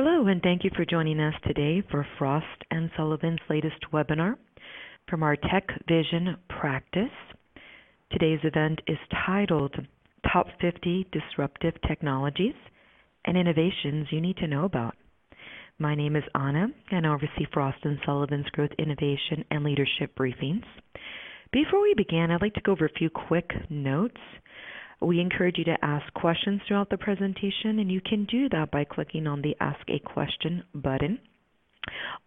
Hello, and thank you for joining us today for Frost & Sullivan's latest webinar from our Tech Vision practice. Today's event is titled Top 50 Disruptive Technologies and Innovations You Need to Know About. My name is Anna, and I oversee Frost & Sullivan's Growth, Innovation, and Leadership briefings. Before we begin, I'd like to go over a few quick notes. We encourage you to ask questions throughout the presentation, and you can do that by clicking on the Ask a Question button.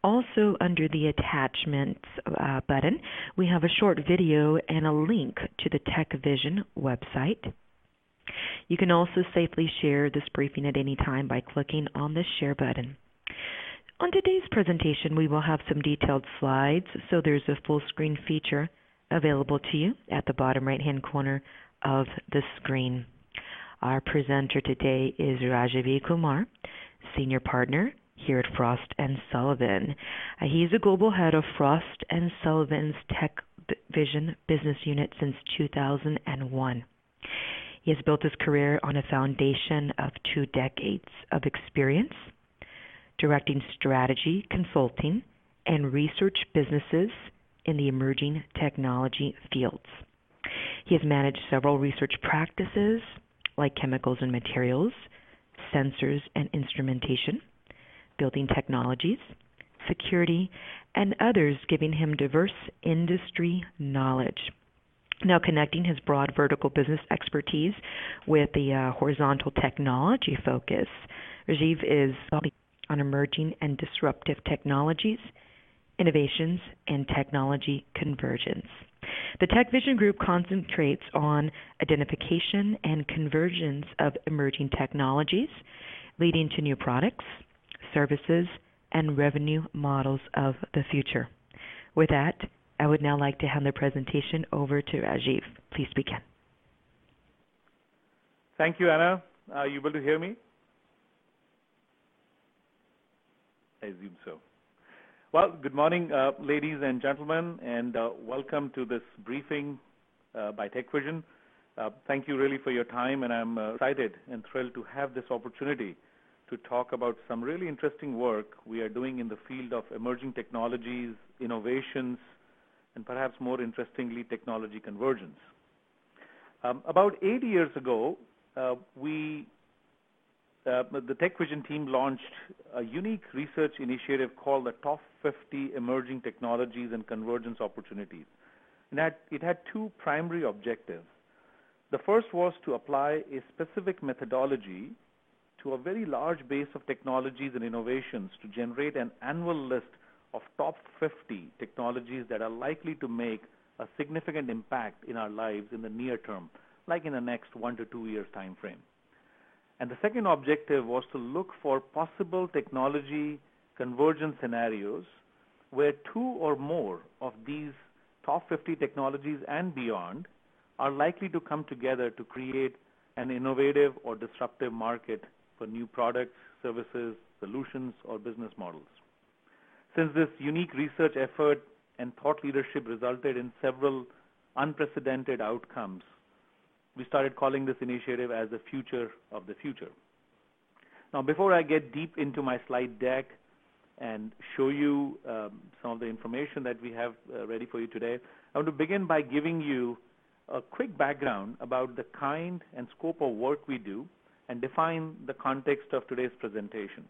Also, under the Attachments uh, button, we have a short video and a link to the TechVision website. You can also safely share this briefing at any time by clicking on the Share button. On today's presentation, we will have some detailed slides, so there's a full screen feature available to you at the bottom right hand corner of the screen. Our presenter today is Rajiv Kumar, Senior Partner here at Frost & Sullivan. Uh, he's a global head of Frost & Sullivan's Tech Vision business unit since 2001. He has built his career on a foundation of two decades of experience directing strategy, consulting, and research businesses in the emerging technology fields. He has managed several research practices like chemicals and materials, sensors and instrumentation, building technologies, security, and others, giving him diverse industry knowledge. Now, connecting his broad vertical business expertise with the uh, horizontal technology focus, Rajiv is on emerging and disruptive technologies, innovations, and technology convergence. The Tech Vision Group concentrates on identification and convergence of emerging technologies, leading to new products, services, and revenue models of the future. With that, I would now like to hand the presentation over to Rajiv. Please begin. Thank you, Anna. Are you able to hear me? I assume so. Well, good morning, uh, ladies and gentlemen, and uh, welcome to this briefing uh, by TechVision. Uh, thank you really for your time, and I'm uh, excited and thrilled to have this opportunity to talk about some really interesting work we are doing in the field of emerging technologies, innovations, and perhaps more interestingly, technology convergence. Um, about eight years ago, uh, we uh, the TechVision team launched a unique research initiative called the Top 50 Emerging Technologies and Convergence Opportunities. And it had two primary objectives. The first was to apply a specific methodology to a very large base of technologies and innovations to generate an annual list of top 50 technologies that are likely to make a significant impact in our lives in the near term, like in the next one to two years time frame. And the second objective was to look for possible technology convergence scenarios where two or more of these top 50 technologies and beyond are likely to come together to create an innovative or disruptive market for new products, services, solutions, or business models. Since this unique research effort and thought leadership resulted in several unprecedented outcomes we started calling this initiative as the future of the future. Now, before I get deep into my slide deck and show you um, some of the information that we have uh, ready for you today, I want to begin by giving you a quick background about the kind and scope of work we do and define the context of today's presentation.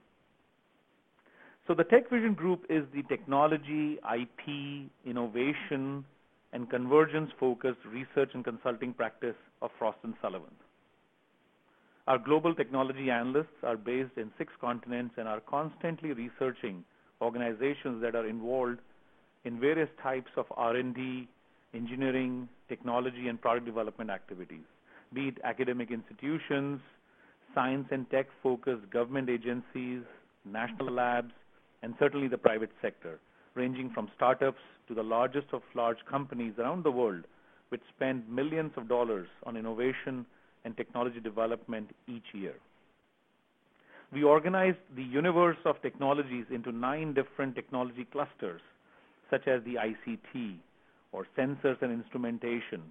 So the TechVision Group is the technology, IP, innovation, and convergence-focused research and consulting practice of Frost & Sullivan. Our global technology analysts are based in six continents and are constantly researching organizations that are involved in various types of R&D, engineering, technology, and product development activities, be it academic institutions, science and tech-focused government agencies, national labs, and certainly the private sector, ranging from startups to the largest of large companies around the world, which spend millions of dollars on innovation and technology development each year. We organized the universe of technologies into nine different technology clusters, such as the ICT, or sensors and instrumentation,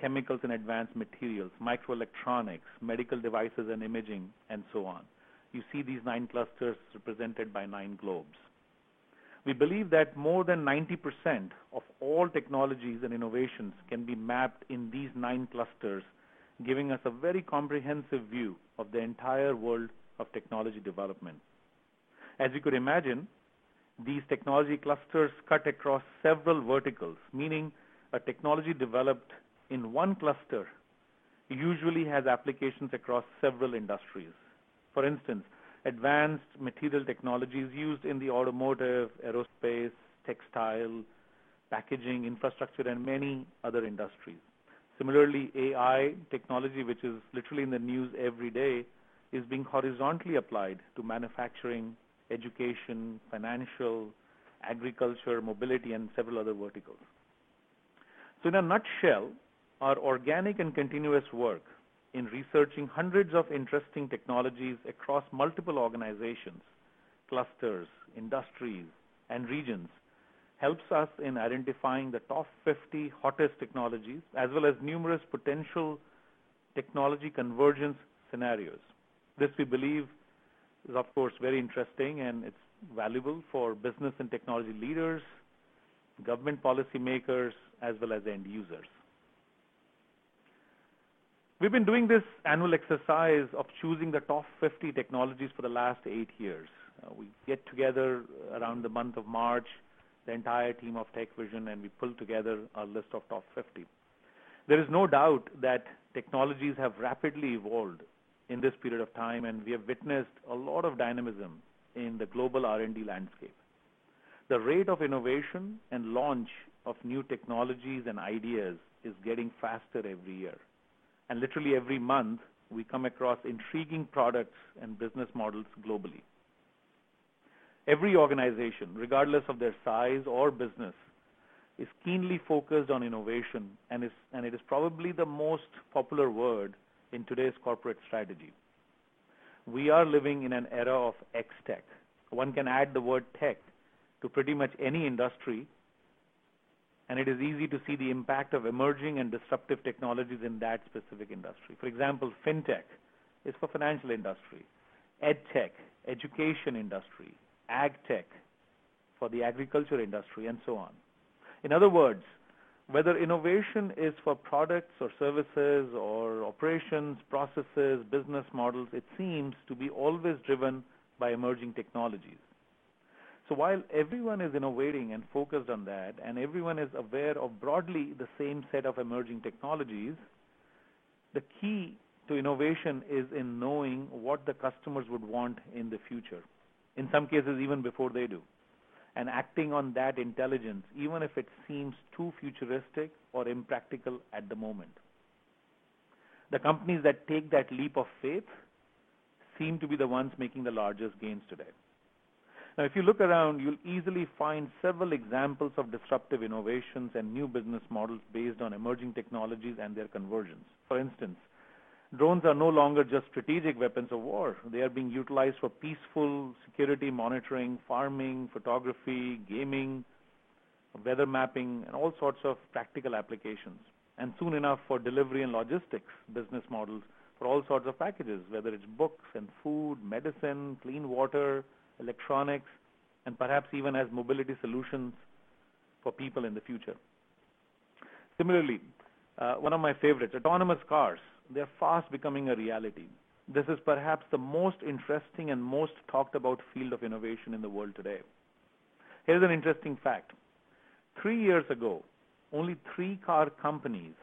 chemicals and advanced materials, microelectronics, medical devices and imaging, and so on. you see these nine clusters represented by nine globes. We believe that more than 90% of all technologies and innovations can be mapped in these nine clusters, giving us a very comprehensive view of the entire world of technology development. As you could imagine, these technology clusters cut across several verticals, meaning a technology developed in one cluster usually has applications across several industries. For instance, advanced material technologies used in the automotive, aerospace, textile, packaging, infrastructure, and many other industries. Similarly, AI technology, which is literally in the news every day, is being horizontally applied to manufacturing, education, financial, agriculture, mobility, and several other verticals. So in a nutshell, our organic and continuous work in researching hundreds of interesting technologies across multiple organizations, clusters, industries, and regions helps us in identifying the top 50 hottest technologies as well as numerous potential technology convergence scenarios. This we believe is of course very interesting and it's valuable for business and technology leaders, government policymakers, as well as end users. We've been doing this annual exercise of choosing the top 50 technologies for the last eight years. Uh, we get together around the month of March, the entire team of TechVision, and we pull together a list of top 50. There is no doubt that technologies have rapidly evolved in this period of time, and we have witnessed a lot of dynamism in the global R&D landscape. The rate of innovation and launch of new technologies and ideas is getting faster every year and literally every month we come across intriguing products and business models globally. Every organization, regardless of their size or business, is keenly focused on innovation and, is, and it is probably the most popular word in today's corporate strategy. We are living in an era of X tech. One can add the word tech to pretty much any industry and it is easy to see the impact of emerging and disruptive technologies in that specific industry. For example, fintech is for financial industry, edtech, education industry, agtech for the agriculture industry, and so on. In other words, whether innovation is for products or services or operations, processes, business models, it seems to be always driven by emerging technologies. So while everyone is innovating and focused on that, and everyone is aware of broadly the same set of emerging technologies, the key to innovation is in knowing what the customers would want in the future, in some cases even before they do, and acting on that intelligence, even if it seems too futuristic or impractical at the moment. The companies that take that leap of faith seem to be the ones making the largest gains today. Now, if you look around, you'll easily find several examples of disruptive innovations and new business models based on emerging technologies and their conversions. For instance, drones are no longer just strategic weapons of war. They are being utilized for peaceful security monitoring, farming, photography, gaming, weather mapping, and all sorts of practical applications. And soon enough for delivery and logistics business models for all sorts of packages, whether it's books and food, medicine, clean water, electronics, and perhaps even as mobility solutions for people in the future. Similarly, uh, one of my favorites, autonomous cars, they're fast becoming a reality. This is perhaps the most interesting and most talked about field of innovation in the world today. Here's an interesting fact. Three years ago, only three car companies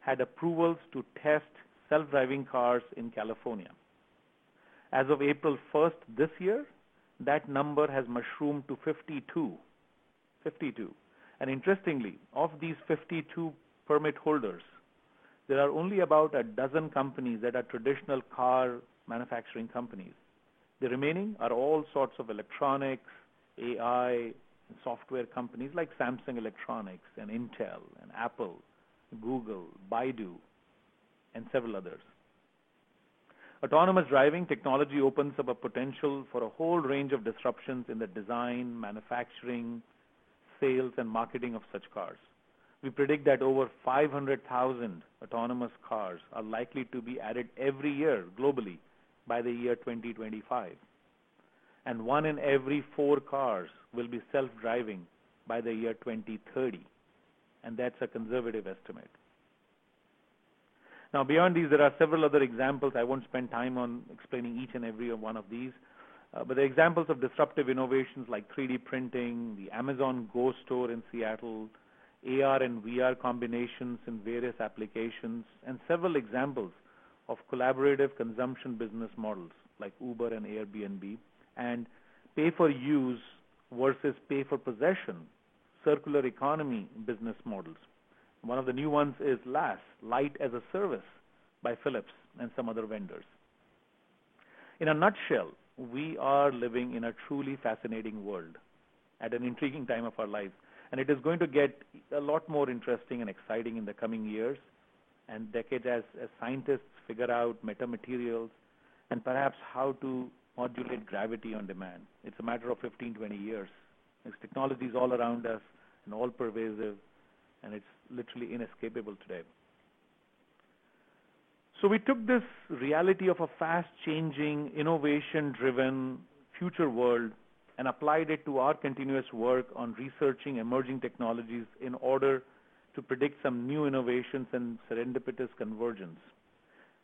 had approvals to test self-driving cars in California. As of April 1st this year, that number has mushroomed to 52. 52. And interestingly, of these 52 permit holders, there are only about a dozen companies that are traditional car manufacturing companies. The remaining are all sorts of electronics, AI, software companies like Samsung Electronics and Intel and Apple, Google, Baidu, and several others. Autonomous driving technology opens up a potential for a whole range of disruptions in the design, manufacturing, sales, and marketing of such cars. We predict that over 500,000 autonomous cars are likely to be added every year globally by the year 2025. And one in every four cars will be self-driving by the year 2030. And that's a conservative estimate. Now, beyond these, there are several other examples. I won't spend time on explaining each and every one of these. Uh, but the examples of disruptive innovations like 3D printing, the Amazon Go store in Seattle, AR and VR combinations in various applications, and several examples of collaborative consumption business models like Uber and Airbnb, and pay for use versus pay for possession, circular economy business models. One of the new ones is LaaS, Light as a Service, by Philips and some other vendors. In a nutshell, we are living in a truly fascinating world at an intriguing time of our lives, and it is going to get a lot more interesting and exciting in the coming years and decades as, as scientists figure out metamaterials and perhaps how to modulate gravity on demand. It's a matter of 15, 20 years. This technology is all around us and all pervasive, and it's literally inescapable today. So we took this reality of a fast-changing, innovation-driven future world and applied it to our continuous work on researching emerging technologies in order to predict some new innovations and serendipitous convergence.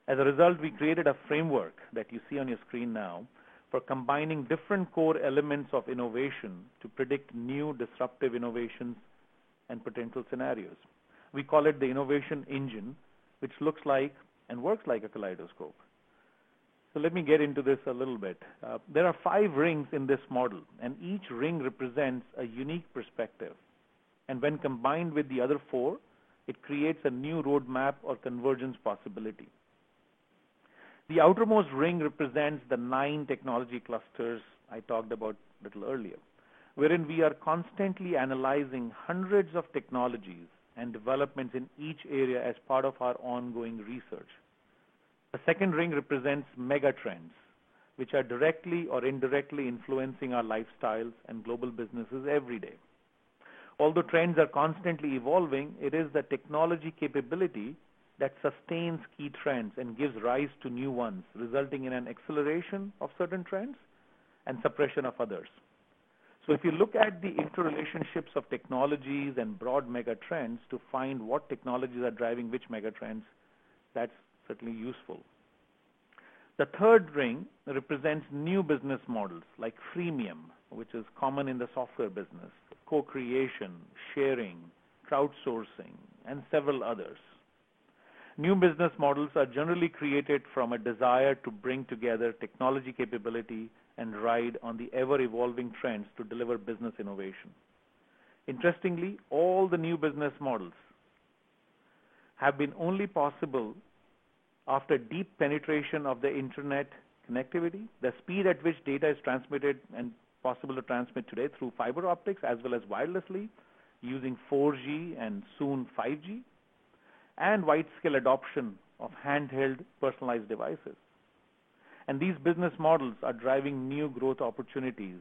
As a result, we created a framework that you see on your screen now for combining different core elements of innovation to predict new disruptive innovations and potential scenarios. We call it the innovation engine, which looks like and works like a kaleidoscope. So let me get into this a little bit. Uh, there are five rings in this model, and each ring represents a unique perspective. And when combined with the other four, it creates a new roadmap or convergence possibility. The outermost ring represents the nine technology clusters I talked about a little earlier, wherein we are constantly analyzing hundreds of technologies and developments in each area as part of our ongoing research. The second ring represents megatrends, which are directly or indirectly influencing our lifestyles and global businesses every day. Although trends are constantly evolving, it is the technology capability that sustains key trends and gives rise to new ones, resulting in an acceleration of certain trends and suppression of others. So if you look at the interrelationships of technologies and broad megatrends to find what technologies are driving which megatrends, that's certainly useful. The third ring represents new business models like freemium, which is common in the software business, co-creation, sharing, crowdsourcing, and several others. New business models are generally created from a desire to bring together technology capability and ride on the ever-evolving trends to deliver business innovation. Interestingly, all the new business models have been only possible after deep penetration of the internet connectivity, the speed at which data is transmitted and possible to transmit today through fiber optics as well as wirelessly using 4G and soon 5G, and wide-scale adoption of handheld personalized devices. And these business models are driving new growth opportunities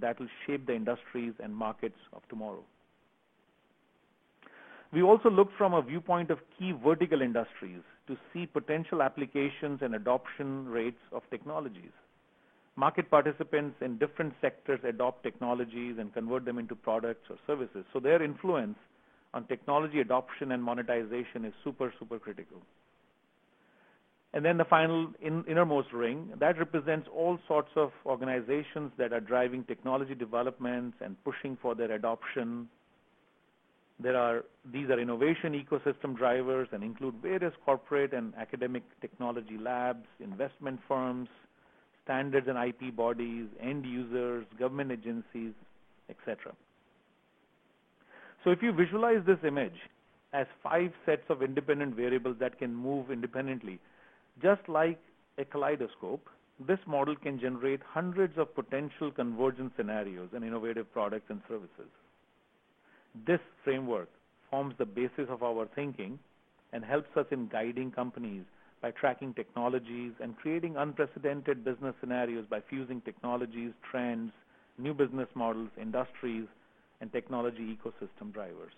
that will shape the industries and markets of tomorrow. We also look from a viewpoint of key vertical industries to see potential applications and adoption rates of technologies. Market participants in different sectors adopt technologies and convert them into products or services. So their influence on technology adoption and monetization is super, super critical. And then the final in, innermost ring, that represents all sorts of organizations that are driving technology developments and pushing for their adoption. There are, these are innovation ecosystem drivers and include various corporate and academic technology labs, investment firms, standards and IP bodies, end users, government agencies, etc. So if you visualize this image as five sets of independent variables that can move independently, just like a kaleidoscope, this model can generate hundreds of potential convergence scenarios and innovative products and services. This framework forms the basis of our thinking and helps us in guiding companies by tracking technologies and creating unprecedented business scenarios by fusing technologies, trends, new business models, industries, and technology ecosystem drivers.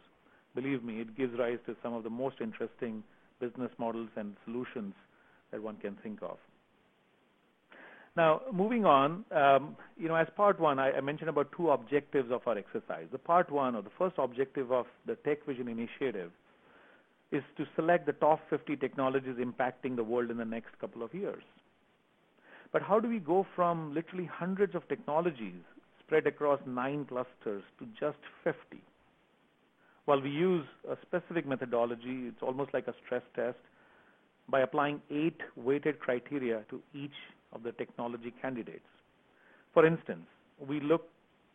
Believe me, it gives rise to some of the most interesting business models and solutions that one can think of. Now, moving on, um, you know, as part one, I, I, mentioned about two objectives of our exercise. The part one, or the first objective of the Tech Vision initiative, is to select the top 50 technologies impacting the world in the next couple of years. But how do we go from literally hundreds of technologies spread across nine clusters to just 50? Well, we use a specific methodology. It's almost like a stress test by applying eight weighted criteria to each of the technology candidates. For instance, we look,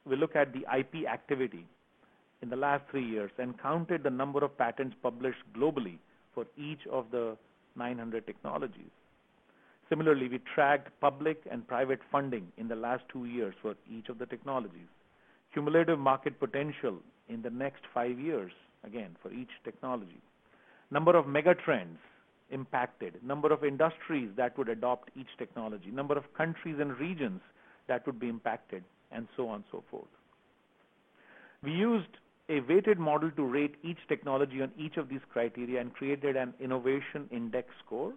we look at the IP activity in the last three years and counted the number of patents published globally for each of the 900 technologies. Similarly, we tracked public and private funding in the last two years for each of the technologies. Cumulative market potential in the next five years, again, for each technology. Number of megatrends impacted, number of industries that would adopt each technology, number of countries and regions that would be impacted, and so on and so forth. We used a weighted model to rate each technology on each of these criteria and created an innovation index score,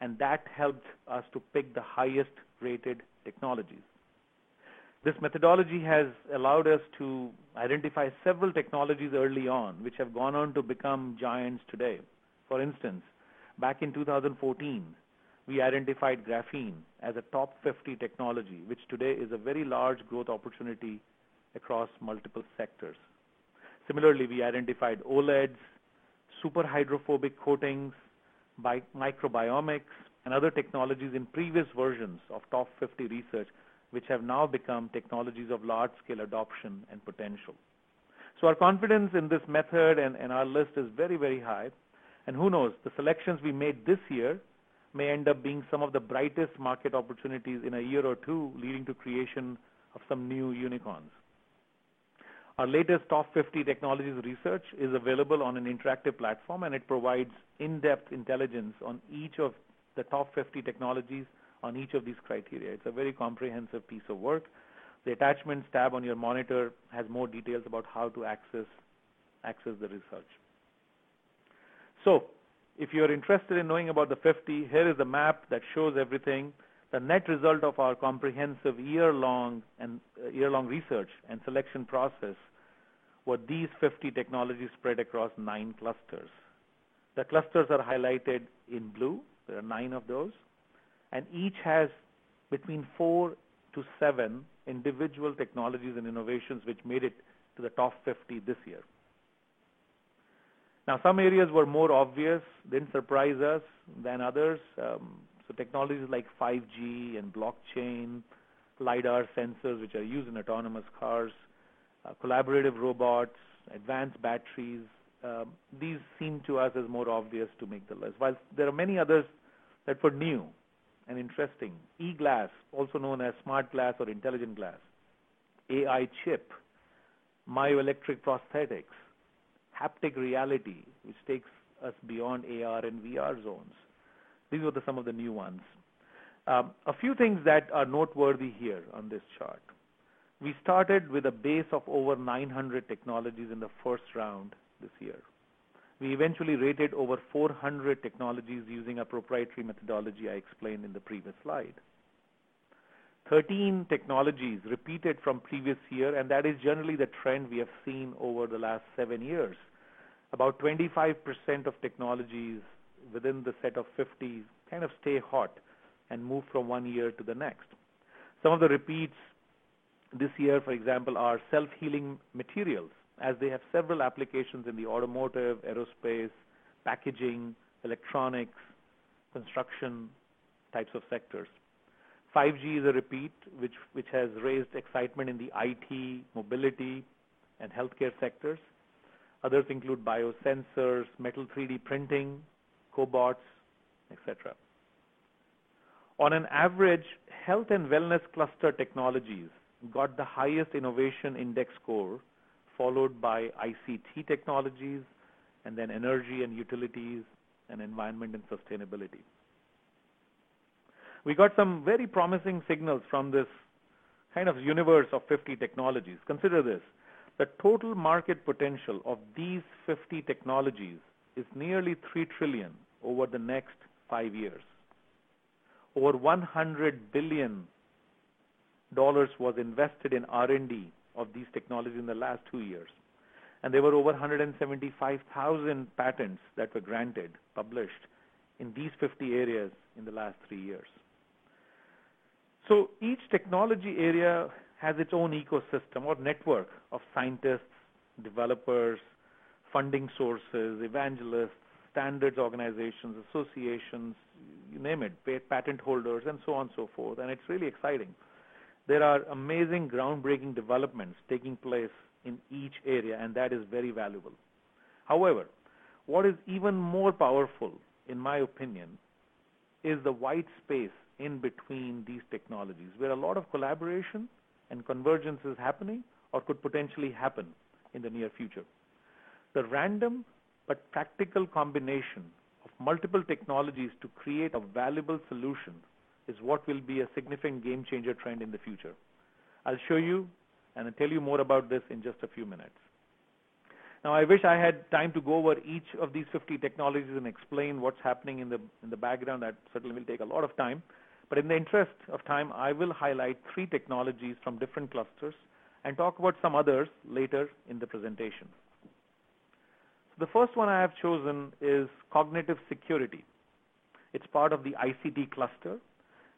and that helped us to pick the highest rated technologies. This methodology has allowed us to identify several technologies early on, which have gone on to become giants today. For instance, back in 2014, we identified graphene as a top 50 technology, which today is a very large growth opportunity across multiple sectors. Similarly, we identified OLEDs, super hydrophobic coatings, microbiomics, and other technologies in previous versions of top 50 research which have now become technologies of large-scale adoption and potential. So our confidence in this method and, and our list is very, very high. And who knows, the selections we made this year may end up being some of the brightest market opportunities in a year or two, leading to creation of some new unicorns. Our latest top 50 technologies research is available on an interactive platform, and it provides in-depth intelligence on each of the top 50 technologies on each of these criteria. It's a very comprehensive piece of work. The attachments tab on your monitor has more details about how to access access the research. So, if you're interested in knowing about the 50, here is a map that shows everything. The net result of our comprehensive year-long and uh, year-long research and selection process were these 50 technologies spread across nine clusters. The clusters are highlighted in blue. There are nine of those and each has between four to seven individual technologies and innovations which made it to the top 50 this year. Now, some areas were more obvious, didn't surprise us than others. Um, so technologies like 5G and blockchain, LiDAR sensors, which are used in autonomous cars, uh, collaborative robots, advanced batteries, um, these seem to us as more obvious to make the list. While there are many others that were new, and interesting. E-glass, also known as smart glass or intelligent glass. AI chip, myoelectric prosthetics, haptic reality, which takes us beyond AR and VR zones. These were the, some of the new ones. Um, a few things that are noteworthy here on this chart. We started with a base of over 900 technologies in the first round this year. We eventually rated over 400 technologies using a proprietary methodology I explained in the previous slide. 13 technologies repeated from previous year, and that is generally the trend we have seen over the last seven years. About 25% of technologies within the set of 50 kind of stay hot and move from one year to the next. Some of the repeats this year, for example, are self-healing materials as they have several applications in the automotive, aerospace, packaging, electronics, construction types of sectors. 5G is a repeat, which, which has raised excitement in the IT, mobility, and healthcare sectors. Others include biosensors, metal 3D printing, cobots, etc. On an average, health and wellness cluster technologies got the highest innovation index score followed by ICT technologies, and then energy and utilities, and environment and sustainability. We got some very promising signals from this kind of universe of 50 technologies. Consider this. The total market potential of these 50 technologies is nearly 3 trillion over the next 5 years. over 100 billion dollars was invested in R&D of these technologies in the last two years. And there were over 175,000 patents that were granted, published in these 50 areas in the last three years. So each technology area has its own ecosystem or network of scientists, developers, funding sources, evangelists, standards organizations, associations, you name it, patent holders, and so on and so forth. And it's really exciting. There are amazing groundbreaking developments taking place in each area, and that is very valuable. However, what is even more powerful, in my opinion, is the white space in between these technologies, where a lot of collaboration and convergence is happening or could potentially happen in the near future. The random but practical combination of multiple technologies to create a valuable solution is what will be a significant game changer trend in the future. I'll show you and I'll tell you more about this in just a few minutes. Now, I wish I had time to go over each of these 50 technologies and explain what's happening in the in the background. That certainly will take a lot of time. But in the interest of time, I will highlight three technologies from different clusters and talk about some others later in the presentation. The first one I have chosen is cognitive security. It's part of the ICT cluster,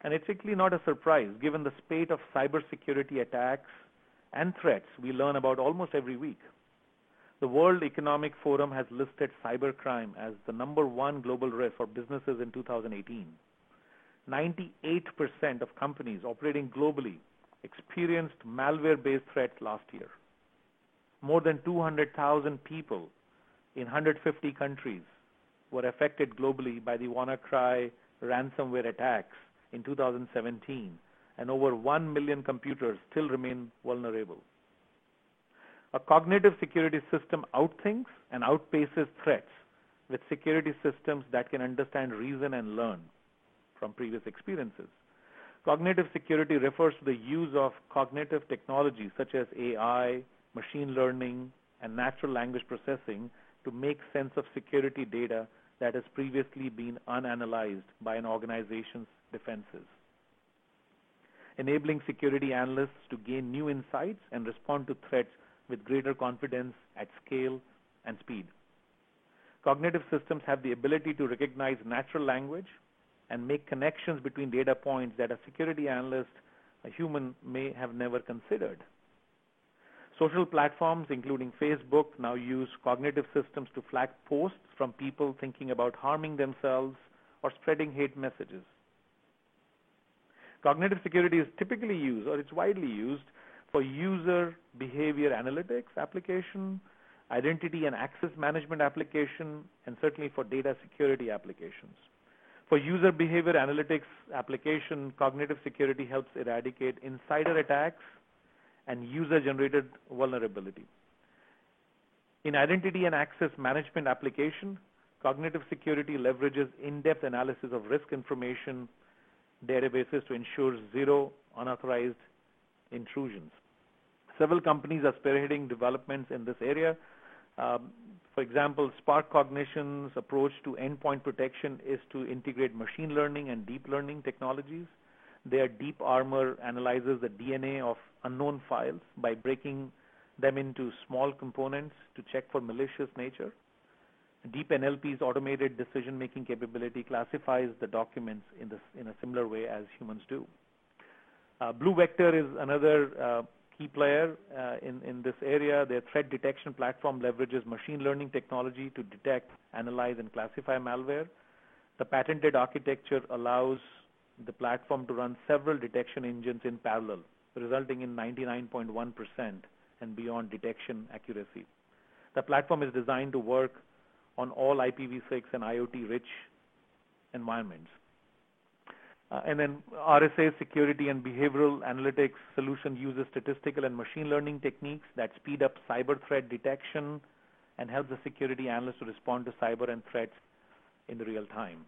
and it's actually not a surprise given the spate of cybersecurity attacks and threats we learn about almost every week. The World Economic Forum has listed cybercrime as the number one global risk for businesses in 2018. 98% of companies operating globally experienced malware-based threats last year. More than 200,000 people in 150 countries were affected globally by the WannaCry ransomware attacks in 2017, and over 1 million computers still remain vulnerable. A cognitive security system outthinks and outpaces threats with security systems that can understand, reason, and learn from previous experiences. Cognitive security refers to the use of cognitive technologies such as AI, machine learning, and natural language processing to make sense of security data that has previously been unanalyzed by an organization's defenses. Enabling security analysts to gain new insights and respond to threats with greater confidence at scale and speed. Cognitive systems have the ability to recognize natural language and make connections between data points that a security analyst, a human, may have never considered. Social platforms, including Facebook, now use cognitive systems to flag posts from people thinking about harming themselves or spreading hate messages. Cognitive security is typically used, or it's widely used, for user behavior analytics application, identity and access management application, and certainly for data security applications. For user behavior analytics application, cognitive security helps eradicate insider attacks and user-generated vulnerability. In identity and access management application, cognitive security leverages in-depth analysis of risk information databases to ensure zero unauthorized intrusions. Several companies are spearheading developments in this area. Um, for example, SparkCognition's approach to endpoint protection is to integrate machine learning and deep learning technologies. Their DeepArmor analyzes the DNA of unknown files by breaking them into small components to check for malicious nature. Deep NLP's automated decision-making capability classifies the documents in, this, in a similar way as humans do. Uh, BlueVector is another uh, key player uh, in, in this area. Their threat detection platform leverages machine learning technology to detect, analyze, and classify malware. The patented architecture allows the platform to run several detection engines in parallel, resulting in 99.1% and beyond detection accuracy. The platform is designed to work on all IPv6 and IoT-rich environments. Uh, and then RSA security and behavioral analytics solution uses statistical and machine learning techniques that speed up cyber threat detection and help the security analyst to respond to cyber and threats in the real time.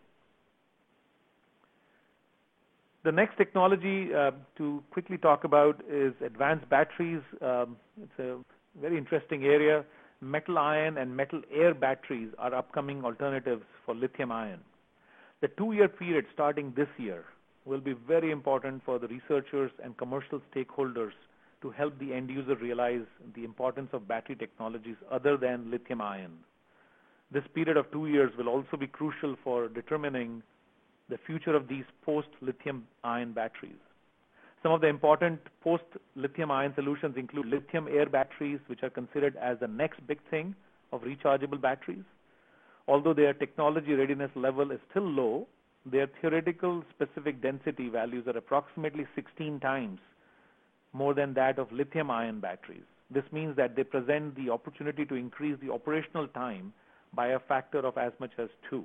The next technology uh, to quickly talk about is advanced batteries. Um, it's a very interesting area. Metal ion and metal air batteries are upcoming alternatives for lithium ion. The two-year period starting this year will be very important for the researchers and commercial stakeholders to help the end user realize the importance of battery technologies other than lithium ion. This period of two years will also be crucial for determining the future of these post-lithium ion batteries. Some of the important post-lithium ion solutions include lithium air batteries, which are considered as the next big thing of rechargeable batteries. Although their technology readiness level is still low, their theoretical specific density values are approximately 16 times more than that of lithium ion batteries. This means that they present the opportunity to increase the operational time by a factor of as much as two.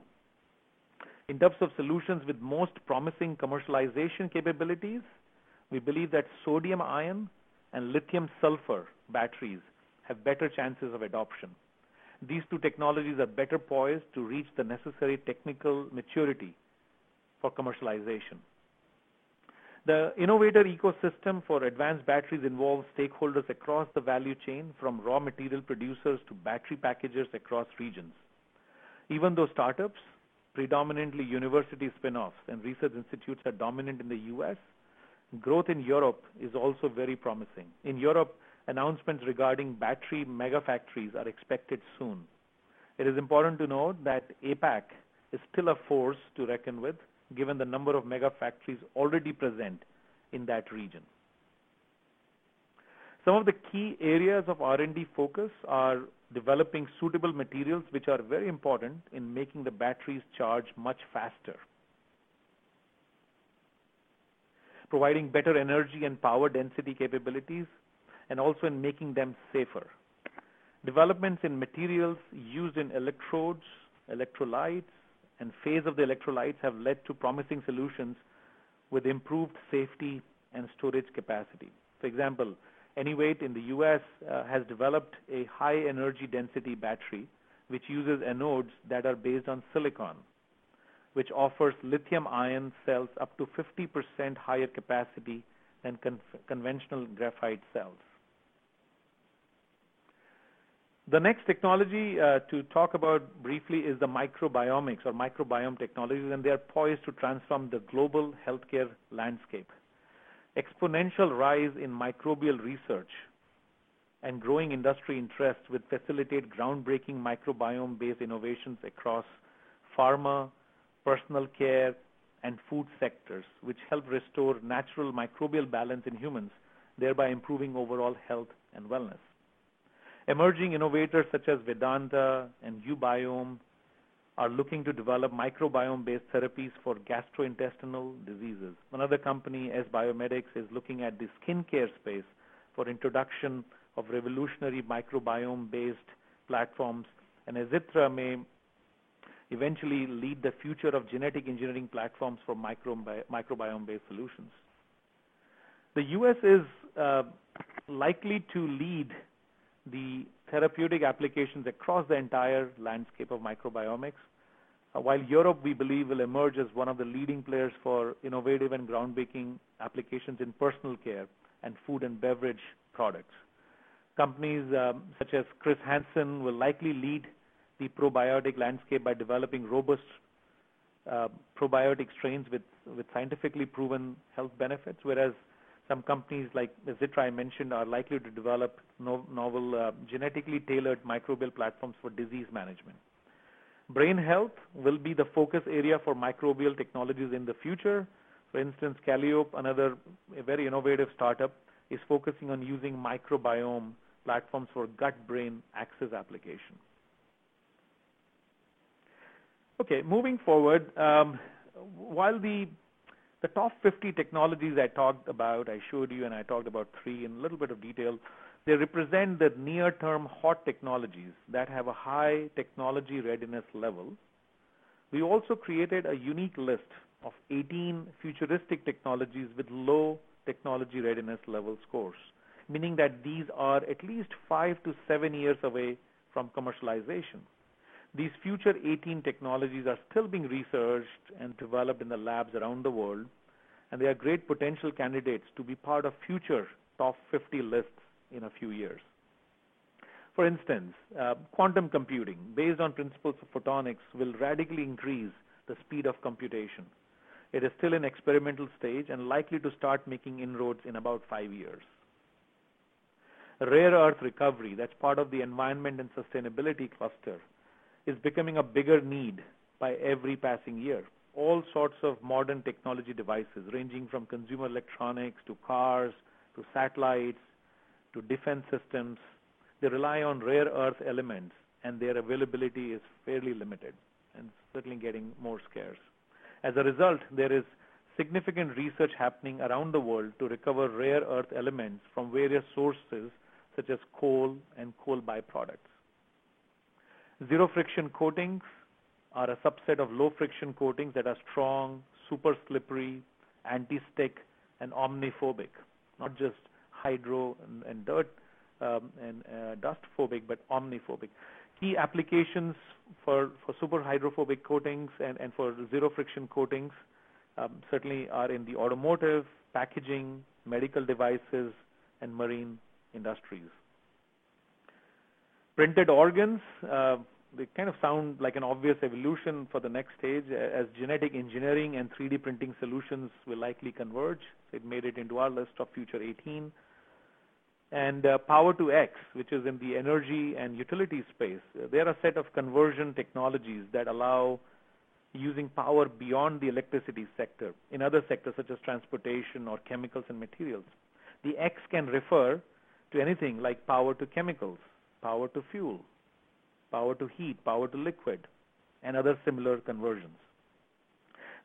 In terms of solutions with most promising commercialization capabilities, we believe that sodium ion and lithium sulfur batteries have better chances of adoption. These two technologies are better poised to reach the necessary technical maturity for commercialization. The innovator ecosystem for advanced batteries involves stakeholders across the value chain, from raw material producers to battery packagers across regions. Even though startups, predominantly university spin-offs and research institutes are dominant in the U.S., growth in Europe is also very promising. In Europe, announcements regarding battery mega factories are expected soon. It is important to note that APAC is still a force to reckon with, given the number of mega factories already present in that region. Some of the key areas of R&D focus are developing suitable materials, which are very important in making the batteries charge much faster, providing better energy and power density capabilities, and also in making them safer. Developments in materials used in electrodes, electrolytes, and phase of the electrolytes have led to promising solutions with improved safety and storage capacity. For example, Enevate in the U.S. Uh, has developed a high energy density battery which uses anodes that are based on silicon, which offers lithium ion cells up to 50% higher capacity than con- conventional graphite cells. The next technology uh, to talk about briefly is the microbiomics or microbiome technologies, and they are poised to transform the global healthcare landscape. Exponential rise in microbial research and growing industry interest will facilitate groundbreaking microbiome-based innovations across pharma, personal care, and food sectors, which help restore natural microbial balance in humans, thereby improving overall health and wellness. Emerging innovators such as Vedanta and uBiome are looking to develop microbiome-based therapies for gastrointestinal diseases. Another company, S Biomedics, is looking at the skincare space for introduction of revolutionary microbiome-based platforms, and Azitra may eventually lead the future of genetic engineering platforms for microbiome-based solutions. The U.S. is uh, likely to lead the therapeutic applications across the entire landscape of microbiomics. Uh, while Europe, we believe, will emerge as one of the leading players for innovative and groundbreaking applications in personal care and food and beverage products. Companies um, such as Chr. Hansen will likely lead the probiotic landscape by developing robust uh, probiotic strains with, with scientifically proven health benefits, whereas some companies like Zitra I mentioned are likely to develop no, novel uh, genetically tailored microbial platforms for disease management. Brain health will be the focus area for microbial technologies in the future. For instance, Kallyope, another very innovative startup, is focusing on using microbiome platforms for gut-brain axis application. Okay, moving forward, um, while the the top 50 technologies I talked about, I showed you, and I talked about three in a little bit of detail. They represent the near-term hot technologies that have a high technology readiness level. We also created a unique list of 18 futuristic technologies with low technology readiness level scores, meaning that these are at least five to seven years away from commercialization. These future 18 technologies are still being researched and developed in the labs around the world, and they are great potential candidates to be part of future top 50 lists in a few years. For instance, uh, quantum computing, based on principles of photonics, will radically increase the speed of computation. it is still in experimental stage and likely to start making inroads in about five years. Rare earth recovery, that's part of the environment and sustainability cluster, is becoming a bigger need by every passing year. All sorts of modern technology devices, ranging from consumer electronics to cars to satellites to defense systems, they rely on rare earth elements, and their availability is fairly limited and certainly getting more scarce. As a result, there is significant research happening around the world to recover rare earth elements from various sources such as coal and coal byproducts. Zero friction coatings are a subset of low friction coatings that are strong, super slippery, anti-stick, and omniphobic, not just hydro and, and dirt um, and uh, dust phobic, but omniphobic. Key applications for, for super hydrophobic coatings and, and for zero friction coatings um, certainly are in the automotive, packaging, medical devices, and marine industries. Printed organs, uh, they kind of sound like an obvious evolution for the next stage as genetic engineering and 3D printing solutions will likely converge. It made it into our list of future 18 and uh, Power to X, which is in the energy and utility space. Uh, there are a set of conversion technologies that allow using power beyond the electricity sector in other sectors such as transportation or chemicals and materials. The X can refer to anything like power to chemicals, power to fuel, power to heat, power to liquid, and other similar conversions.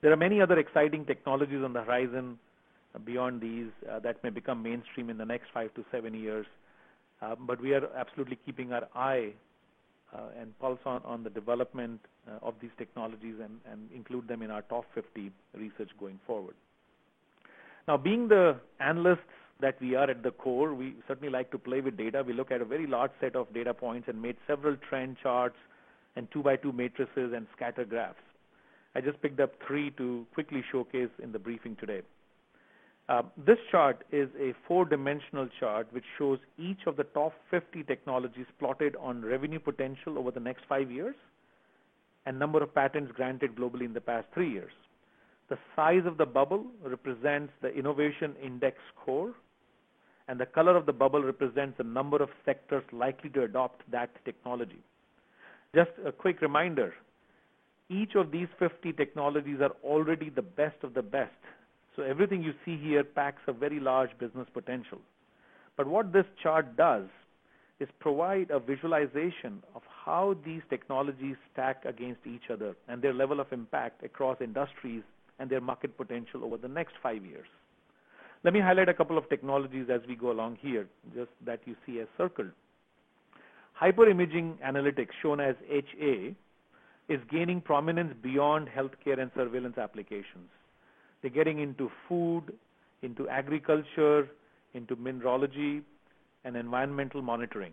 There are many other exciting technologies on the horizon beyond these uh, that may become mainstream in the next five to seven years. Uh, but we are absolutely keeping our eye uh, and pulse on, on the development of these technologies and, and include them in our top 50 research going forward. Now, being the analysts that we are at the core, we certainly like to play with data. We look at a very large set of data points and made several trend charts and two by two matrices and scatter graphs. I just picked up three to quickly showcase in the briefing today. Uh, this chart is a four-dimensional chart which shows each of the top 50 technologies plotted on revenue potential over the next five years and number of patents granted globally in the past three years. The size of the bubble represents the innovation index score, and the color of the bubble represents the number of sectors likely to adopt that technology. Just a quick reminder, each of these 50 technologies are already the best of the best so everything you see here packs a very large business potential. But what this chart does is provide a visualization of how these technologies stack against each other and their level of impact across industries and their market potential over the next five years. Let me highlight a couple of technologies as we go along here, just that you see as circled. Hyperimaging analytics, shown as HA, is gaining prominence beyond healthcare and surveillance applications. They're getting into food, into agriculture, into mineralogy, and environmental monitoring.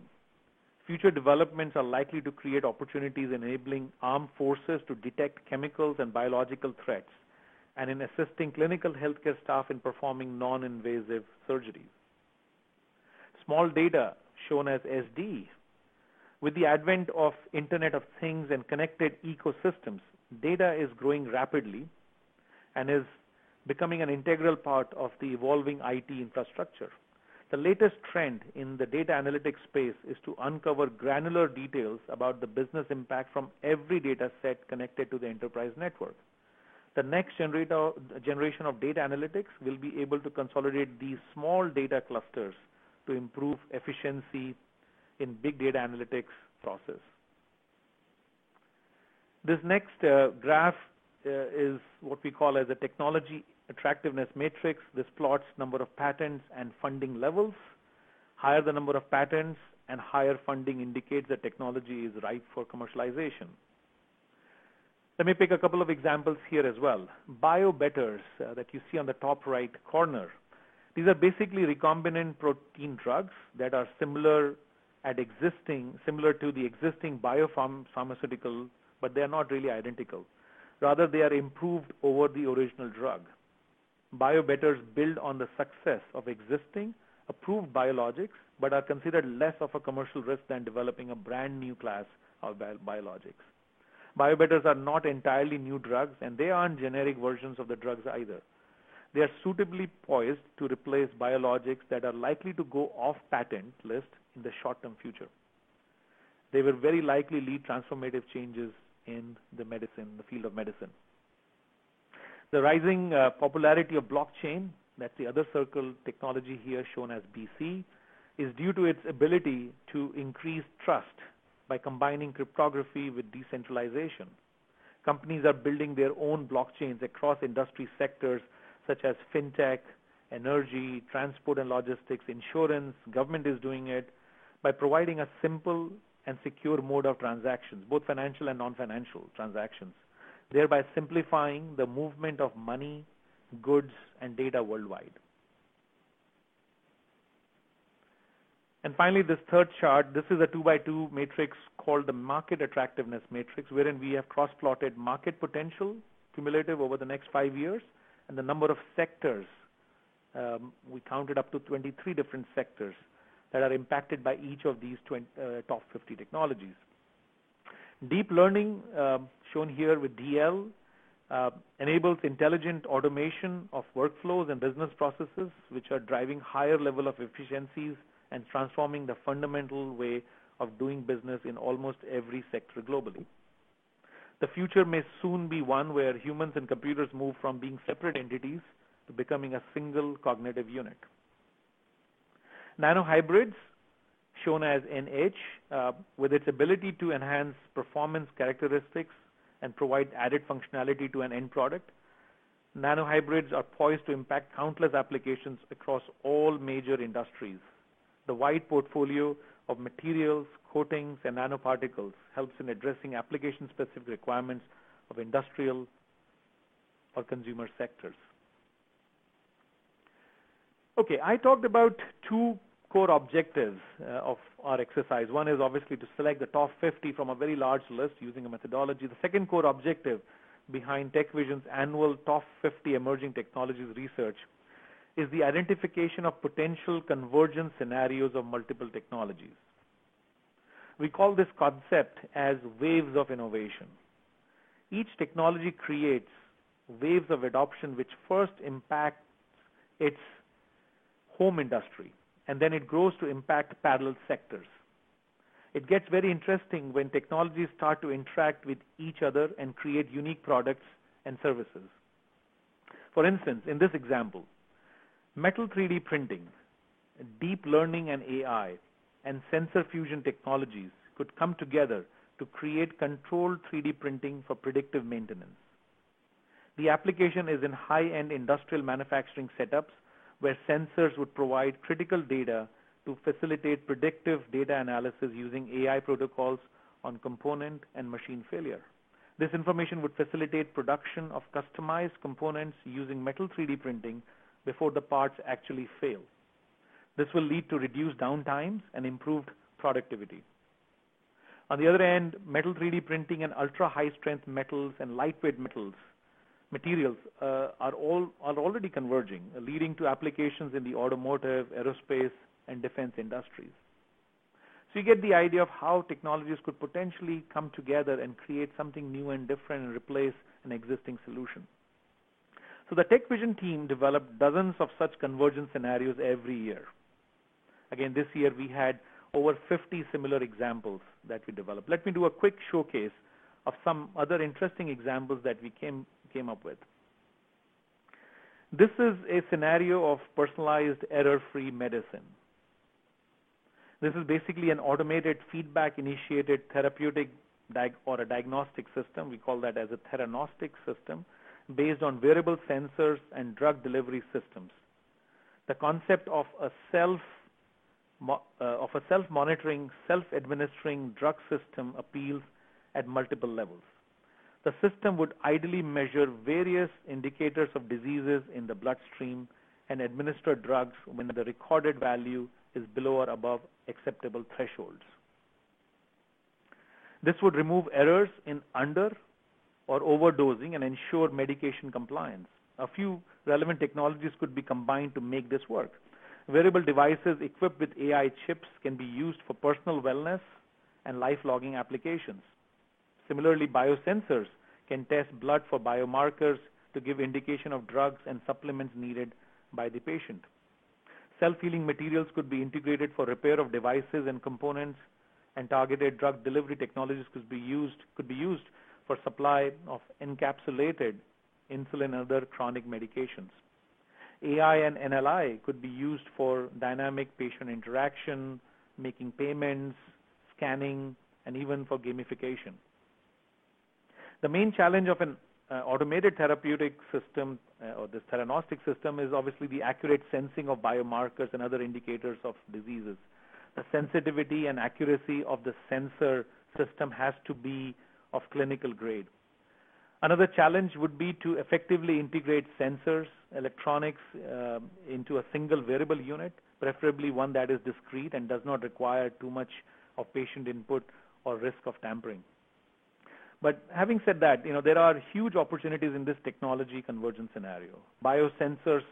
Future developments are likely to create opportunities enabling armed forces to detect chemicals and biological threats, and in assisting clinical healthcare staff in performing non-invasive surgeries. Small data, shown as SD, with the advent of Internet of Things and connected ecosystems, data is growing rapidly and is becoming an integral part of the evolving IT infrastructure. The latest trend in the data analytics space is to uncover granular details about the business impact from every data set connected to the enterprise network. The next generation of data analytics will be able to consolidate these small data clusters to improve efficiency in big data analytics process. This next uh, graph uh, is what we call as a technology attractiveness matrix. This plots number of patents and funding levels. Higher the number of patents and higher funding indicates that technology is ripe for commercialization. Let me pick a couple of examples here as well. BioBetters uh, that you see on the top right corner. These are basically recombinant protein drugs that are similar at existing, similar to the existing biopharmaceutical, but they are not really identical. Rather, they are improved over the original drug. BioBetters build on the success of existing approved biologics, but are considered less of a commercial risk than developing a brand new class of biologics. Biobetters are not entirely new drugs, and they aren't generic versions of the drugs either. They are suitably poised to replace biologics that are likely to go off patent list in the short-term future. They will very likely lead transformative changes in the medicine, the field of medicine. The rising uh, popularity of blockchain, that's the other circle technology here shown as BC, is due to its ability to increase trust by combining cryptography with decentralization. Companies are building their own blockchains across industry sectors such as fintech, energy, transport and logistics, insurance. Government is doing it by providing a simple and secure mode of transactions, both financial and non-financial transactions, thereby simplifying the movement of money, goods, and data worldwide. And finally, this third chart, this is a two by two matrix called the market attractiveness matrix, wherein we have cross-plotted market potential cumulative over the next five years and the number of sectors. Um, we counted up to 23 different sectors that are impacted by each of these 20, uh, top 50 technologies. Deep learning, uh, shown here with DL, uh, enables intelligent automation of workflows and business processes, which are driving higher level of efficiencies and transforming the fundamental way of doing business in almost every sector globally. The future may soon be one where humans and computers move from being separate entities to becoming a single cognitive unit. Nanohybrids, shown as NH, uh, with its ability to enhance performance characteristics and provide added functionality to an end product, nanohybrids are poised to impact countless applications across all major industries. The wide portfolio of materials, coatings, and nanoparticles helps in addressing application-specific requirements of industrial or consumer sectors. Okay, I talked about two core objectives uh, of our exercise. One is obviously to select the top 50 from a very large list using a methodology. The second core objective behind TechVision's annual top 50 emerging technologies research is the identification of potential convergence scenarios of multiple technologies. We call this concept as waves of innovation. Each technology creates waves of adoption which first impacts its home industry, and then it grows to impact parallel sectors. It gets very interesting when technologies start to interact with each other and create unique products and services. For instance, in this example, metal 3D printing, deep learning and AI and sensor fusion technologies could come together to create controlled 3D printing for predictive maintenance. The application is in high-end industrial manufacturing setups where sensors would provide critical data to facilitate predictive data analysis using AI protocols on component and machine failure. This information would facilitate production of customized components using metal 3D printing before the parts actually fail. This will lead to reduced downtimes and improved productivity. On the other end, metal 3D printing and ultra-high strength metals and lightweight metals materials uh, are all are already converging, uh, leading to applications in the automotive, aerospace, and defense industries. So you get the idea of how technologies could potentially come together and create something new and different and replace an existing solution. So the TechVision team developed dozens of such convergence scenarios every year. Again, this year we had over 50 similar examples that we developed. Let me do a quick showcase of some other interesting examples that we came, came up with. This is a scenario of personalized error-free medicine. This is basically an automated feedback-initiated therapeutic or a diagnostic system. We call that as a theranostic system based on wearable sensors and drug delivery systems. The concept of a self uh, of a self-monitoring, self-administering drug system appeals at multiple levels. The system would ideally measure various indicators of diseases in the bloodstream and administer drugs when the recorded value is below or above acceptable thresholds. This would remove errors in under or overdosing and ensure medication compliance. A few relevant technologies could be combined to make this work. Wearable devices equipped with AI chips can be used for personal wellness and life logging applications. Similarly, biosensors can test blood for biomarkers to give indication of drugs and supplements needed by the patient. Self-healing materials could be integrated for repair of devices and components, and targeted drug delivery technologies could be used could be used for supply of encapsulated insulin and other chronic medications. AI and NLI could be used for dynamic patient interaction, making payments, scanning, and even for gamification. The main challenge of an uh, automated therapeutic system uh, or this theranostic system is obviously the accurate sensing of biomarkers and other indicators of diseases. The sensitivity and accuracy of the sensor system has to be of clinical grade. Another challenge would be to effectively integrate sensors, electronics uh, into a single wearable unit, preferably one that is discrete and does not require too much of patient input or risk of tampering. But having said that, you know, there are huge opportunities in this technology convergence scenario. Biosensors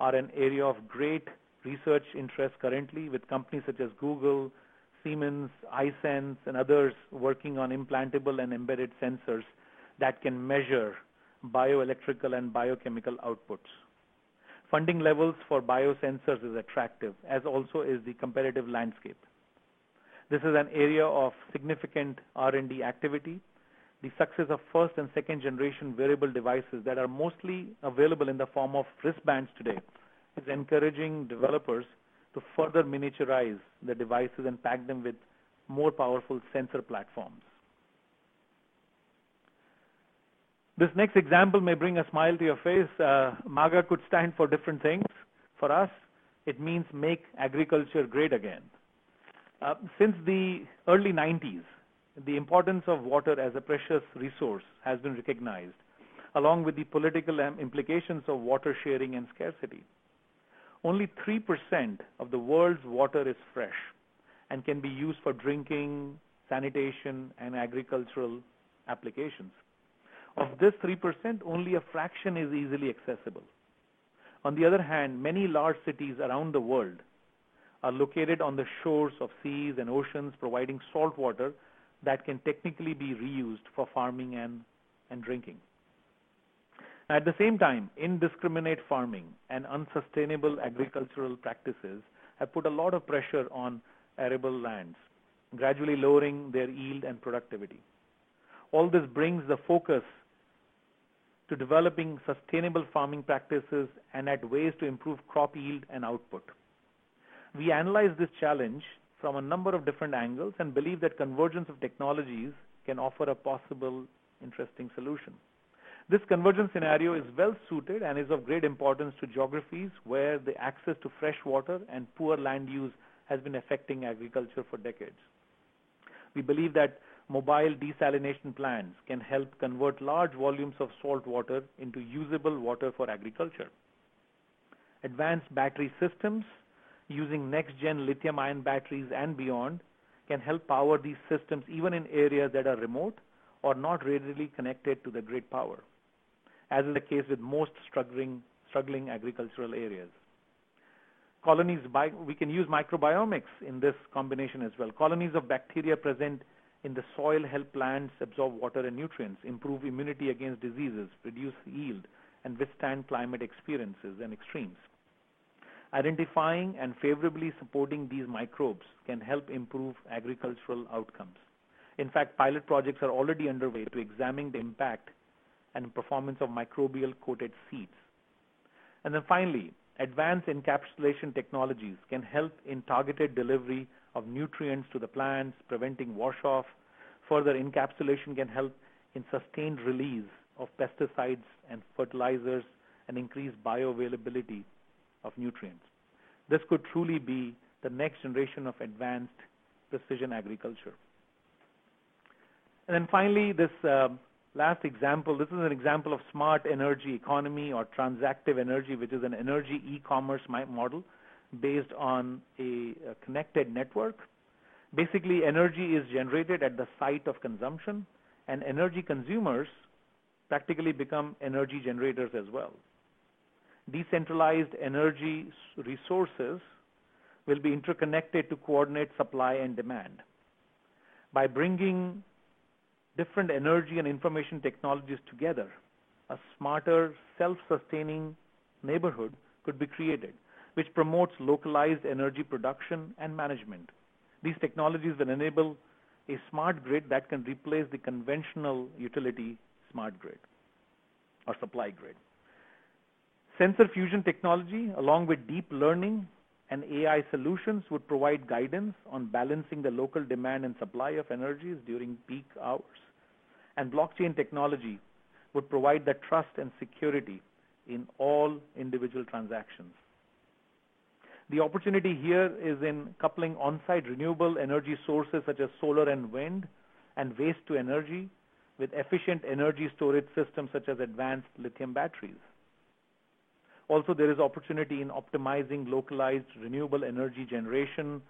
are an area of great research interest currently with companies such as Google, Siemens, iSense, and others working on implantable and embedded sensors that can measure bioelectrical and biochemical outputs. Funding levels for biosensors is attractive, as also is the competitive landscape. This is an area of significant R&D activity the success of first and second generation wearable devices that are mostly available in the form of wristbands today is encouraging developers to further miniaturize the devices and pack them with more powerful sensor platforms. This next example may bring a smile to your face. Uh, MAGA could stand for different things. For us, it means make agriculture great again. Uh, since the early 90s, the importance of water as a precious resource has been recognized, along with the political implications of water sharing and scarcity. Only 3% of the world's water is fresh and can be used for drinking, sanitation, and agricultural applications. Of this 3%, only a fraction is easily accessible. On the other hand, many large cities around the world are located on the shores of seas and oceans, providing salt water that can technically be reused for farming and, and drinking. At the same time, indiscriminate farming and unsustainable agricultural practices have put a lot of pressure on arable lands, gradually lowering their yield and productivity. All this brings the focus to developing sustainable farming practices and at ways to improve crop yield and output. We analyze this challenge from a number of different angles and believe that convergence of technologies can offer a possible interesting solution. This convergence scenario is well suited and is of great importance to geographies where the access to fresh water and poor land use has been affecting agriculture for decades. We believe that mobile desalination plants can help convert large volumes of salt water into usable water for agriculture. Advanced battery systems using next-gen lithium-ion batteries and beyond can help power these systems even in areas that are remote or not readily connected to the grid power, as is the case with most struggling, struggling agricultural areas. Colonies, we can use microbiomics in this combination as well. Colonies of bacteria present in the soil help plants absorb water and nutrients, improve immunity against diseases, reduce yield, and withstand climate experiences and extremes. Identifying and favorably supporting these microbes can help improve agricultural outcomes. In fact, pilot projects are already underway to examine the impact and performance of microbial coated seeds. And then finally, advanced encapsulation technologies can help in targeted delivery of nutrients to the plants, preventing wash-off. Further, encapsulation can help in sustained release of pesticides and fertilizers and increase bioavailability of nutrients. This could truly be the next generation of advanced precision agriculture. And then finally, this uh, last example, this is an example of smart energy economy or transactive energy, which is an energy e-commerce model based on a, a connected network. Basically, energy is generated at the site of consumption, and energy consumers practically become energy generators as well decentralized energy resources will be interconnected to coordinate supply and demand. By bringing different energy and information technologies together, a smarter, self-sustaining neighborhood could be created, which promotes localized energy production and management. These technologies will enable a smart grid that can replace the conventional utility smart grid or supply grid. Sensor fusion technology, along with deep learning and AI solutions, would provide guidance on balancing the local demand and supply of energies during peak hours. And blockchain technology would provide the trust and security in all individual transactions. The opportunity here is in coupling on-site renewable energy sources such as solar and wind and waste to energy with efficient energy storage systems such as advanced lithium batteries. Also, there is opportunity in optimizing localized renewable energy generation.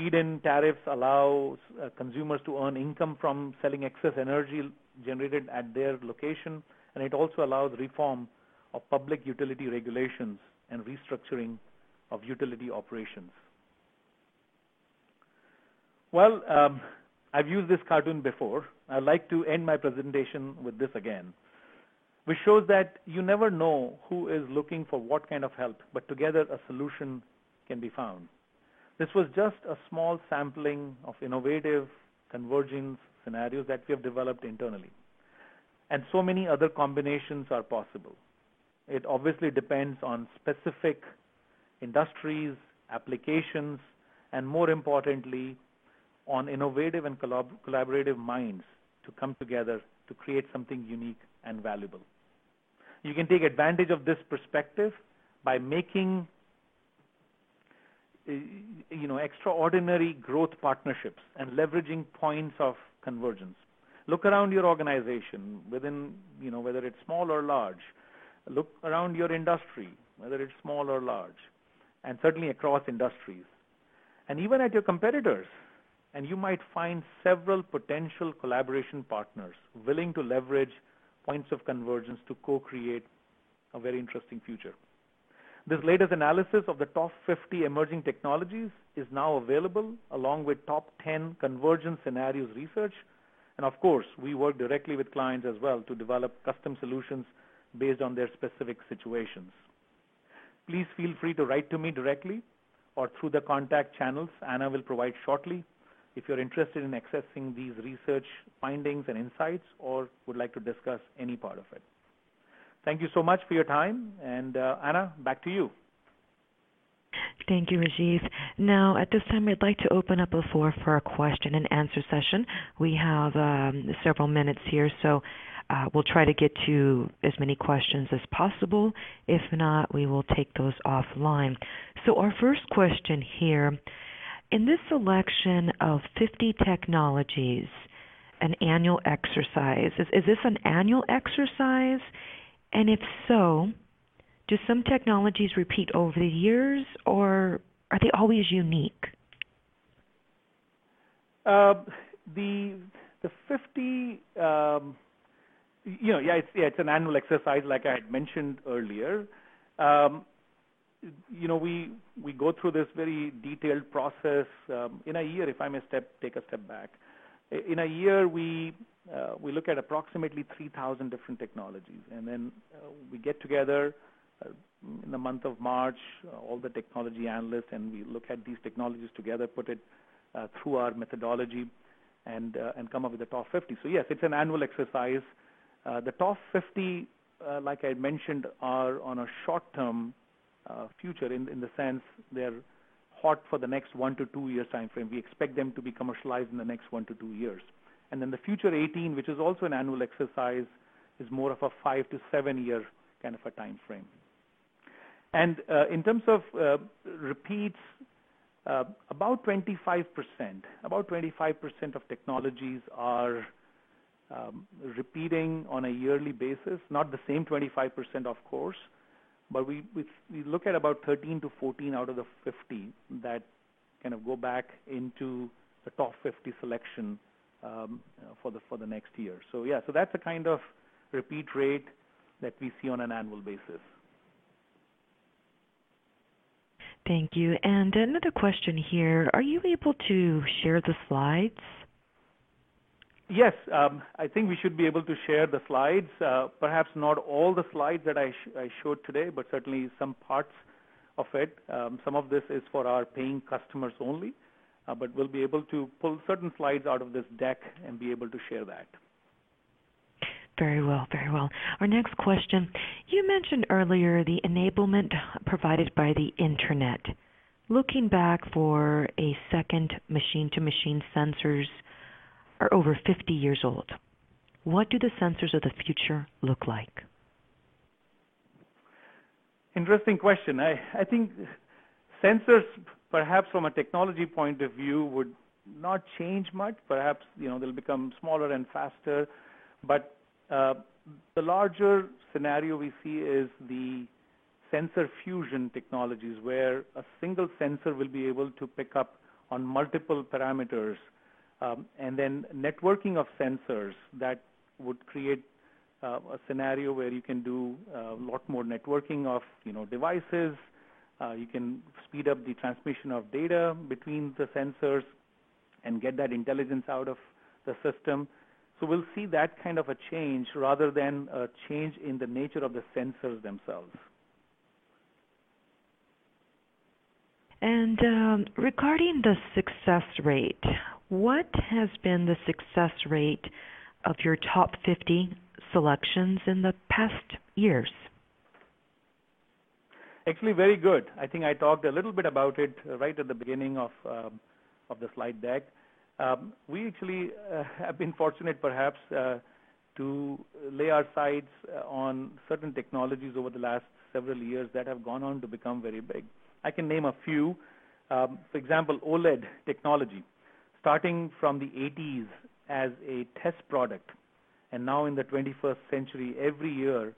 Feed-in tariffs allow uh, consumers to earn income from selling excess energy generated at their location, and it also allows reform of public utility regulations and restructuring of utility operations. Well, um, I've used this cartoon before. I'd like to end my presentation with this again, which shows that you never know who is looking for what kind of help, but together a solution can be found. This was just a small sampling of innovative convergence scenarios that we have developed internally. And so many other combinations are possible. It obviously depends on specific industries, applications, and more importantly, on innovative and collab- collaborative minds to come together to create something unique and valuable. You can take advantage of this perspective by making Uh, you know extraordinary growth partnerships and leveraging points of convergence. Look around your organization within you know whether it's small or large. Look around your industry, whether it's small or large and certainly across industries, and even at your competitors. And you might find several potential collaboration partners willing to leverage points of convergence to co-create a very interesting future. This latest analysis of the top 50 emerging technologies is now available along with top 10 convergence scenarios research. And of course, we work directly with clients as well to develop custom solutions based on their specific situations please feel free to write to me directly or through the contact channels Anna will provide shortly if you're interested in accessing these research findings and insights or would like to discuss any part of it. Thank you so much for your time. And uh, Anna, back to you. Thank you, Rajiv. Now, at this time, I'd like to open up the floor for a question and answer session. We have um, several minutes here, so uh, we'll try to get to as many questions as possible. If not, we will take those offline. So, our first question here in this selection of 50 technologies, an annual exercise, is, is this an annual exercise? And if so, do some technologies repeat over the years or are they always unique? Uh, the the 50 um, you know, yeah, it's yeah, it's an annual exercise, like I had mentioned earlier. Um, you know, we we go through this very detailed process um, in a year. If I may step take a step back, in a year we uh, we look at approximately 3,000 different technologies, and then uh, we get together uh, in the month of March, uh, all the technology analysts, and we look at these technologies together, put it uh, through our methodology, and uh, and come up with the top 50. So yes, it's an annual exercise. The top 50, uh, like I mentioned, are on a short-term future in the sense they're hot for the next one to two years time frame. We expect them to be commercialized in the next one to two years. And then the future 18, which is also an annual exercise, is more of a five to seven year kind of a time frame. And uh, in terms of uh, repeats, uh, about 25%, about 25% of technologies are um, repeating on a yearly basis, not the same 25%, of course, but we we look at about 13 to 14 out of the 50 that kind of go back into the top 50 selection um, for the next year. So yeah, so that's the kind of repeat rate that we see on an annual basis. Thank you. And another question here. Are you able to share the slides? Yes, um, I think we should be able to share the slides. Uh, perhaps not all the slides that I, sh I, showed today, but certainly some parts of it. Um, some of this is for our paying customers only, uh, but we'll be able to pull certain slides out of this deck and be able to share that. Very well, very well. Our next question you mentioned earlier the enablement provided by the Internet. Looking back for a second machine to machine sensors are over 50 years old. What do the sensors of the future look like? Interesting question. I, I think sensors, perhaps from a technology point of view, would not change much. Perhaps you know they'll become smaller and faster, but uh, the larger scenario we see is the sensor fusion technologies, where a single sensor will be able to pick up on multiple parameters um, and then networking of sensors that would create uh, a scenario where you can do uh, a lot more networking of you know devices. Uh, you can speed up the transmission of data between the sensors and get that intelligence out of the system. So we'll see that kind of a change rather than a change in the nature of the sensors themselves. And um, regarding the success rate, what has been the success rate of your top 50 selections in the past years? Actually, very good. I think I talked a little bit about it right at the beginning of um, of the slide deck. Um, we actually uh, have been fortunate, perhaps, uh, to lay our sights uh, on certain technologies over the last several years that have gone on to become very big. I can name a few. Um, for example, OLED technology starting from the 80s as a test product, and now in the 21st century, every year,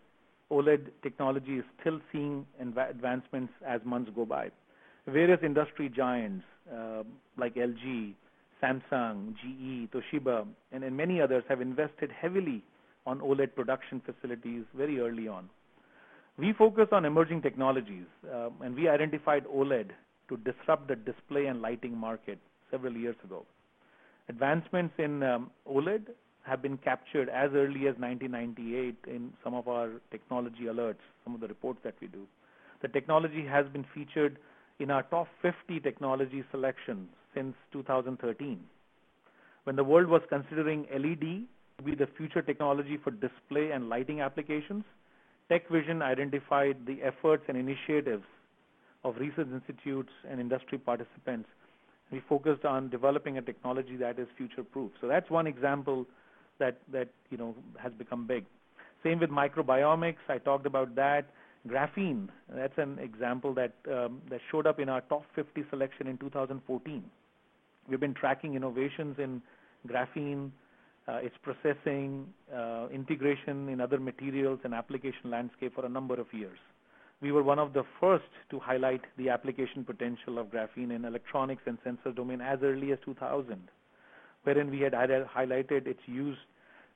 OLED technology is still seeing advancements as months go by. Various industry giants uh, like LG, Samsung, GE, Toshiba, and, and many others have invested heavily on OLED production facilities very early on. We focus on emerging technologies, uh, and we identified OLED to disrupt the display and lighting market several years ago. Advancements in um, OLED have been captured as early as 1998 in some of our technology alerts, some of the reports that we do. The technology has been featured in our top 50 technology selections since 2013. When the world was considering LED to be the future technology for display and lighting applications, TechVision identified the efforts and initiatives of research institutes and industry participants we focused on developing a technology that is future-proof. So that's one example that that you know has become big. Same with microbiomics. I talked about that. Graphene. That's an example that um, that showed up in our top 50 selection in 2014. We've been tracking innovations in graphene, uh, its processing, uh, integration in other materials and application landscape for a number of years we were one of the first to highlight the application potential of graphene in electronics and sensor domain as early as 2000, wherein we had highlighted its use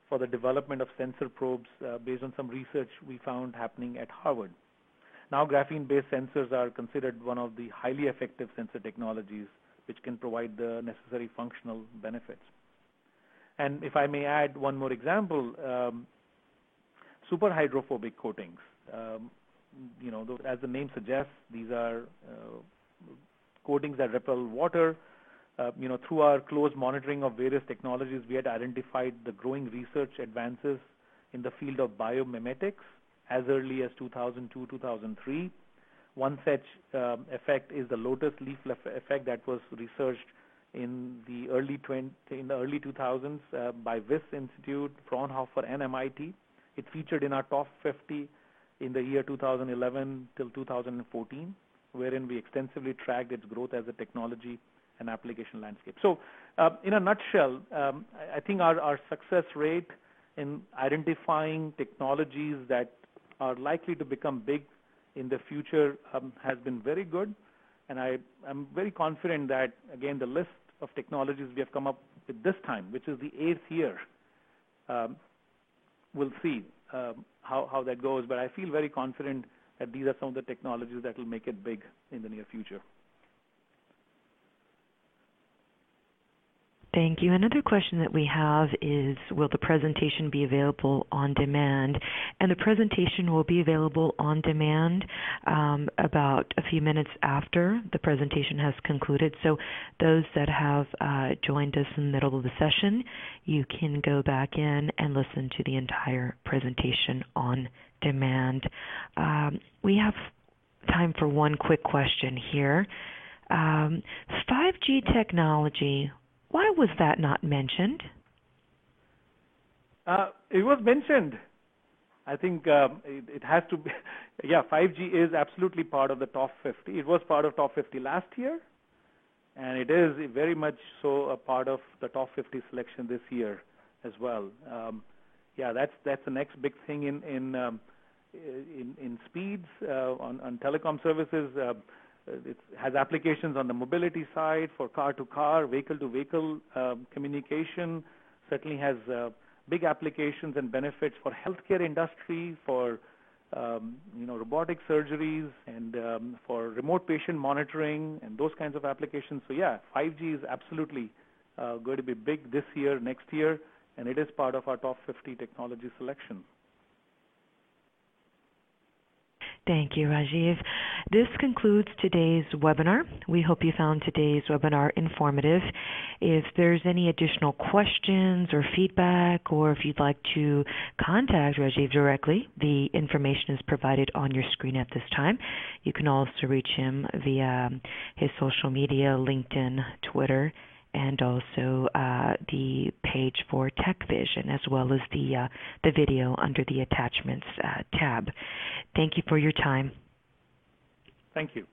for the development of sensor probes uh, based on some research we found happening at Harvard. Now, graphene-based sensors are considered one of the highly effective sensor technologies which can provide the necessary functional benefits. And if I may add one more example, um, super hydrophobic coatings. Um, you know, as the name suggests, these are uh, coatings that repel water. Uh, you know, through our close monitoring of various technologies, we had identified the growing research advances in the field of biomimetics as early as 2002, 2003. One such um, effect is the lotus leaf effect that was researched in the early 20, in the early 2000s uh, by Wyss Institute, Fraunhofer, and MIT. It featured in our top 50 in the year 2011 till 2014, wherein we extensively tracked its growth as a technology and application landscape. So, uh, in a nutshell, um, I think our, our success rate in identifying technologies that are likely to become big in the future um, has been very good. And I, am very confident that, again, the list of technologies we have come up with this time, which is the eighth year, um, we'll see um, how, how that goes. But I feel very confident that these are some of the technologies that will make it big in the near future. Thank you. Another question that we have is Will the presentation be available on demand? And the presentation will be available on demand um, about a few minutes after the presentation has concluded. So, those that have uh, joined us in the middle of the session, you can go back in and listen to the entire presentation on demand. Um, we have time for one quick question here. Um, 5G technology why was that not mentioned? Uh, it was mentioned. I think um, it, it, has to be. Yeah, 5G is absolutely part of the top 50. It was part of top 50 last year, and it is very much so a part of the top 50 selection this year as well. Um, yeah, that's that's the next big thing in in um, in, in speeds uh, on on telecom services. Uh, it has applications on the mobility side for car-to-car, vehicle-to-vehicle um, communication. Certainly has uh, big applications and benefits for healthcare industry, for um, you know robotic surgeries, and um, for remote patient monitoring and those kinds of applications. So yeah, 5G is absolutely uh, going to be big this year, next year, and it is part of our top 50 technology selection. Thank you, Rajiv. This concludes today's webinar. We hope you found today's webinar informative. If there's any additional questions or feedback, or if you'd like to contact Rajiv directly, the information is provided on your screen at this time. You can also reach him via his social media, LinkedIn, Twitter, and also uh, the page for TechVision, as well as the uh, the video under the attachments uh, tab. Thank you for your time. Thank you.